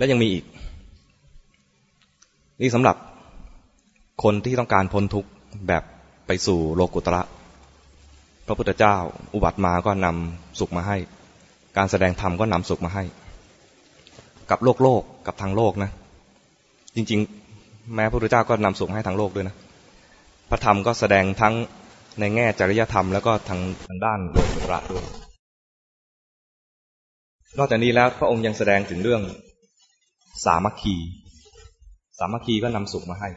และยังมีอีก นี่สำหรับคนที่ต้องการพ้นทุกข์แบบไปสู่โลกุตระพระพุทธเจ้าอุบัติมาก็นำสุขมาให้ การแสดงธรรมก็นำสุขมาให้ กับโลกโลกกับทางโลกนะ จริงๆ แม้พระพุทธเจ้าก็นำสุขให้ทางโลกด้วยนะ พระธรรมก็แสดงทั้งในแง่จริยธรรมแล้วก็ทางทางด้านโลกุตระด้วย นอกจากนี้แล้วพระองค์ยังแสดงถึงเรื่อง สามัคคี สามัคคีก็นำสุขมาให้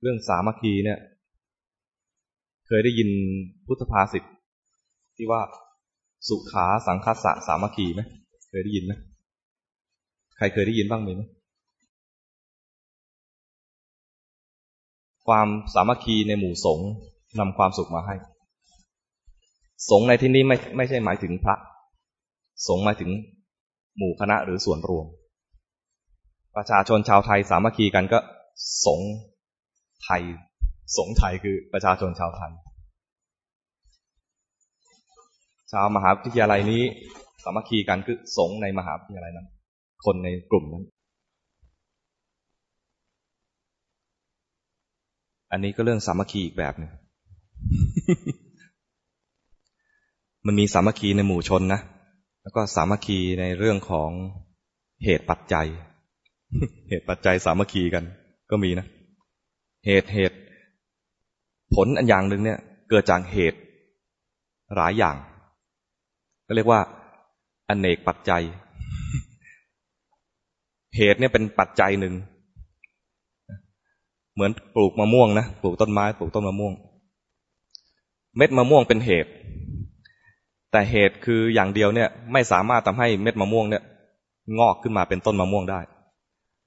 เรื่องสามัคคีเนี่ย เคยได้ยินพุทธภาษิตที่ว่าสุขาสังคัสสะสามัคคีไหมเคยได้ยินไหมใครเคยได้ยินบ้างไหมความสามัคคีในหมู่สงฆ์นำความสุขมาให้ สงฆ์ในที่นี้ไม่ไม่ใช่หมายถึงพระ สงฆ์หมายถึง หมู่คณะหรือส่วนรวม ประชาชนชาวไทยสามัคคีกันก็สงไทย สงไทยคือประชาชนชาวไทย ชาวมหาวิทยาลัยนี้สามัคคีกันคือสงในมหาวิทยาลัยนั้น คนในกลุ่มนั้น อันนี้ก็เรื่องสามัคคีอีกแบบหนึ่งมันมีสามัคคีในหมู่ชนนะ แล้วก็สามัคคีในเรื่องของเหตุปัจจัย เหตุปัจจัยสามัคคีกัน ก็มีนะ เหตุเหตุ ผลอันอย่างหนึ่งเนี่ย เกิดจากเหตุหลายอย่าง ก็เรียกว่าอเนกปัจจัย เหตุเนี่ยเป็นปัจจัยหนึ่ง เหมือนปลูกมะม่วงนะ ปลูกต้นไม้ ปลูกต้นมะม่วง เม็ดมะม่วงเป็นเหตุ แต่เหตุคืออย่างเดียวเนี่ยไม่สามารถทำให้เม็ดมะม่วงเนี่ย งอกขึ้นมาเป็นต้นมะม่วงได้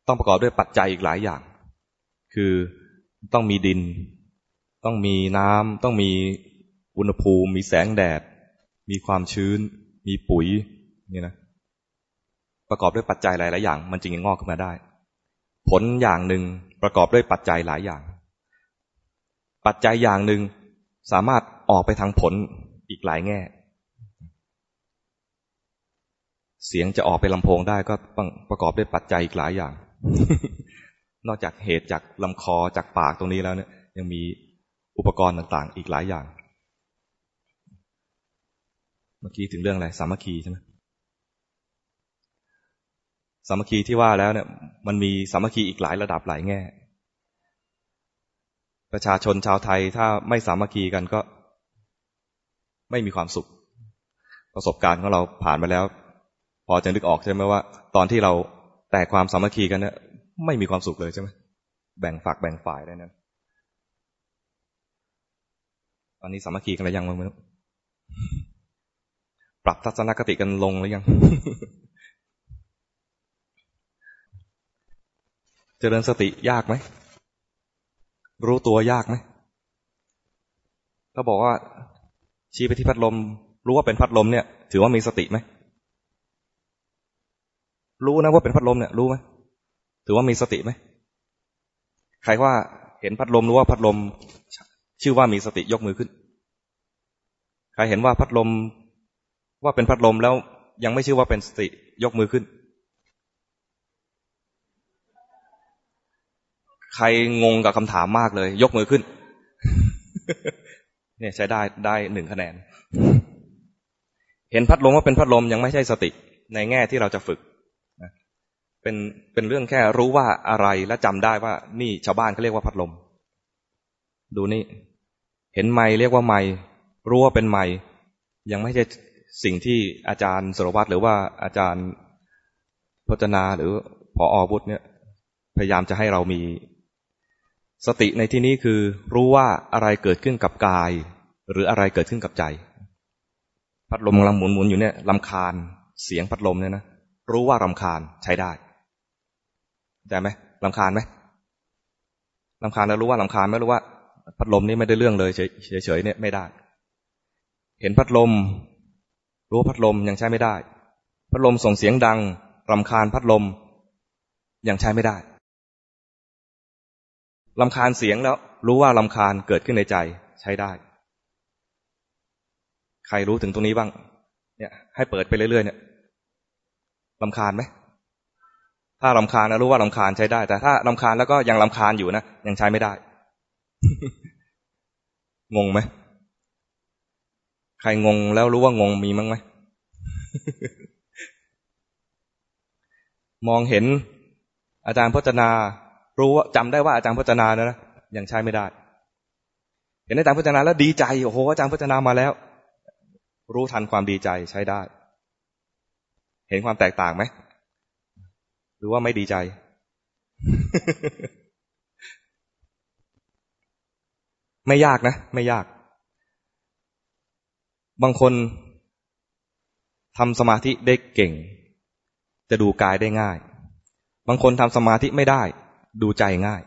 ต้องประกอบด้วยปัจจัยอีกหลายอย่าง คือต้องมีดิน ต้องมีน้ำต้องมีอุณหภูมิ มีแสงแดด มีความชื้น มีปุ๋ยนี่นะประกอบด้วยปัจจัยหลายๆอย่าง มันจึงจะงอกขึ้นมาได้ ผลอย่างหนึ่งประกอบด้วยปัจจัยหลายอย่าง ปัจจัยอย่างหนึ่งสามารถออกไปทางผลอีกหลายแง่ เสียงจะออกไปลำโพงได้ก็ต้องประกอบด้วยปัจจัยอีกหลายอย่าง นอกจากเหตุจากลำคอจากปากตรงนี้แล้วเนี่ย ยังมีอุปกรณ์ต่างๆ อีกหลายอย่าง เมื่อกี้ถึงเรื่องอะไรสามัคคีใช่ไหมสามัคคีที่ว่าแล้วเนี่ย มันมีสามัคคีอีกหลายระดับหลายแง่ ประชาชนชาวไทยถ้าไม่สามัคคีกันก็ ไม่มีความสุข ประสบการณ์ของเราผ่านมาแล้ว พอจะนึกออกใช่ไหมว่า ตอนที่เราแตกความสามัคคีกันเนี่ยไม่มีความสุขเลยใช่ไหมแบ่งฝักแบ่งฝ่ายได้นะตอนนี้สามัคคีกันแล้วยังมั้งม่รู้ปรับทัศนคติกันลงหรือยัง เจริญสติยากไหม รู้ตัวยากไหมถ้าบอกว่าชี้ไปที่พัดลม รู้ว่าเป็นพัดลมเนี่ย ถือว่ามีสติไหม รู้นะว่าเป็นพัดลมเนี่ยรู้ไหมถือว่ามีสติไหมใครว่าเห็นพัดลมรู้ว่าพัดลม ชื่อว่ามีสติยกมือขึ้น ใครเห็นว่าพัดลมว่าเป็นพัดลมแล้วยังไม่ชื่อว่าเป็นสติยกมือขึ้น ใครงงกับคำถามมากเลย ยกมือขึ้น เนี่ยใช้ได้ได้หนึ่งคะแนน เห็นพัดลมว่าเป็นพัดลมยังไม่ใช่สติ ในแง่ที่เราจะฝึก เป็นเป็นเรื่องแค่รู้ว่าอะไรและจำได้ว่า นี่ชาวบ้านเขาเรียกว่าพัดลม ดูนี่ เห็นไม้เรียกว่าไม้รู้ว่าเป็นไม้ยังไม่ใช่สิ่งที่อาจารย์สรวัตรหรือว่าอาจารย์พจนาหรือพออบุตรเนี่ย พยายามจะให้เรามี สติในที่นี้คือรู้ว่าอะไรเกิดขึ้นกับกาย หรืออะไรเกิดขึ้นกับใจ พัดลมกำลังหมุนหมุนอยู่เนี่ยลำคาญเสียงพัดลมเนี่ยนะรู้ว่ารำคาญใช้ได้ ได้ไหมลำคาญไหมลำคาญแล้วรู้ว่าลำคาญไม่รู้ว่า พัดลมนี่ไม่ได้เรื่องเลยเฉยๆเนี่ยไม่ได้ เห็นพัดลม รู้พัดลมยังใช้ไม่ได้ พัดลมส่งเสียงดังรำคาญพัดลมยังใช้ไม่ได้ลำคาญเสียงแล้ว รู้ว่าลำคาญเกิดขึ้นในใจใช้ได้ ใครรู้ถึงตรงนี้บ้าง เนี่ย ให้เปิดไปเรื่อยๆเนี่ยลำคาญไหม ถ้าลำคาญนะรู้ว่าลำคาญใช้ได้ แต่ถ้าลำคาญแล้วก็ยังลำคาญอยู่นะยังใช้ไม่ได้ งงไหมใครงงแล้วรู้ว่างงมีมั้งไหมมองเห็นอาจารย์พจนา รู้ว่าจำได้ว่าอาจารย์พจนานะยังใช้ไม่ได้ เห็นอาจารย์พจนาแล้วดีใจโอ้โหอาจารย์พจนามาแล้ว รู้ทันความดีใจใช้ได้ เห็นความแตกต่างไหม หรือว่าไม่ดีใจ ไม่ยากนะ ไม่ยาก บางคนทำสมาธิได้เก่ง จะดูกายได้ง่าย บางคนทำสมาธิไม่ได้ ดูใจง่าย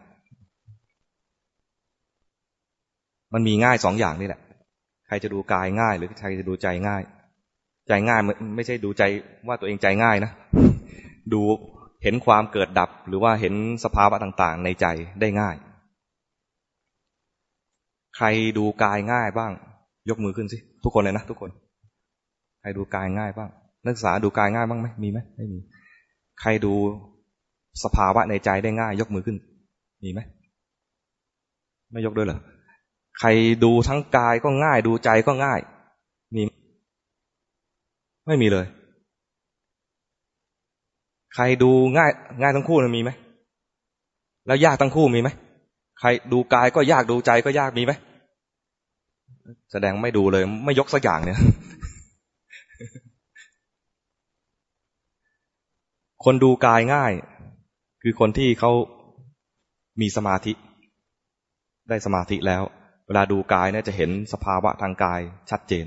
มันมีง่ายสองอย่างนี่แหละ ใครจะดูกายง่าย หรือใครจะดูใจง่าย ใจง่ายไม่ใช่ดูใจว่าตัวเองใจง่ายนะ ดู เห็นความเกิดดับหรือว่าเห็นสภาวะต่างๆ ในใจได้ง่าย ใครดูกายง่ายบ้าง ยกมือขึ้นสิ ทุกคนเลยนะทุกคน ใครดูกายง่ายบ้าง นักศึกษาดูกายง่ายบ้างไหมมีไหมไม่มี ใครดูสภาวะในใจได้ง่าย ยกมือขึ้น มีไหมไม่ยกด้วยเหรอใครดูทั้งกายก็ง่าย ดูใจก็ง่าย มี ไม่มีเลย ใครดูง่าย ง่ายทั้งคู่มีไหมแล้วยากทั้งคู่มีไหมใครดูกายก็ยากดูใจก็ยากมีไหมแสดงไม่ดูเลย ไม่ยกสักอย่างเนี่ย คนดูกายง่าย คือคนที่เขามีสมาธิ ได้สมาธิแล้ว เวลาดูกายเนี่ยจะเห็นสภาวะทางกายชัดเจน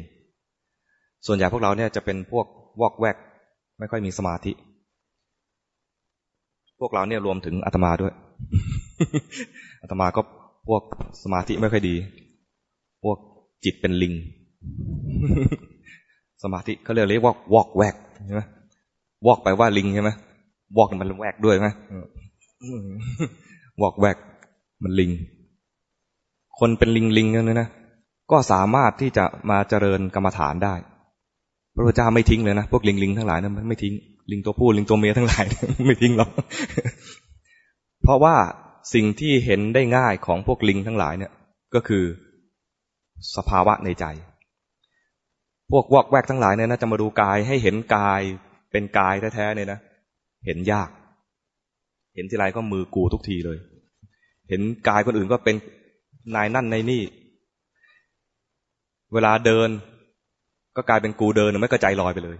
ส่วนใหญ่พวกเราเนี่ยจะเป็นพวกวอกแวก ไม่ค่อยมีสมาธิ พวกเราเนี่ยรวมถึงอาตมาด้วยอาตมาก็พวกสมาธิไม่ค่อยดี พวกจิตเป็นลิง สมาธิเขาเรียกเรียกว่าวอกแวกใช่ไหมวอกไปว่าลิงใช่ไหมวอกมันแวกด้วยไหมวอกแวกมันลิง คนเป็นลิงลิงเนี่ยนะก็สามารถที่จะมาเจริญกรรมฐานได้ พระพุทธเจ้าไม่ทิ้งเลยนะ พวกลิงลิงทั้งหลายนั้นไม่ทิ้ง ลิงตัวผู้ลิงตัวเมียทั้งหลาย ไม่ทิ้งหรอกเพราะว่าสิ่งที่เห็นได้ง่ายของพวกลิงทั้งหลายเนี่ย ก็คือสภาวะในใจ พวกวอกแวกทั้งหลายเนี่ยนะจะมาดูกายให้เห็นกายเป็นกายแท้ๆเนี่ยนะเห็นยาก เห็นทีไรก็มือกูทุกทีเลย เห็นกายคนอื่นก็เป็นนายนั่นในนี่ เวลาเดิน ก็กลายเป็นกูเดินไม่ก็ใจลอยไปเลย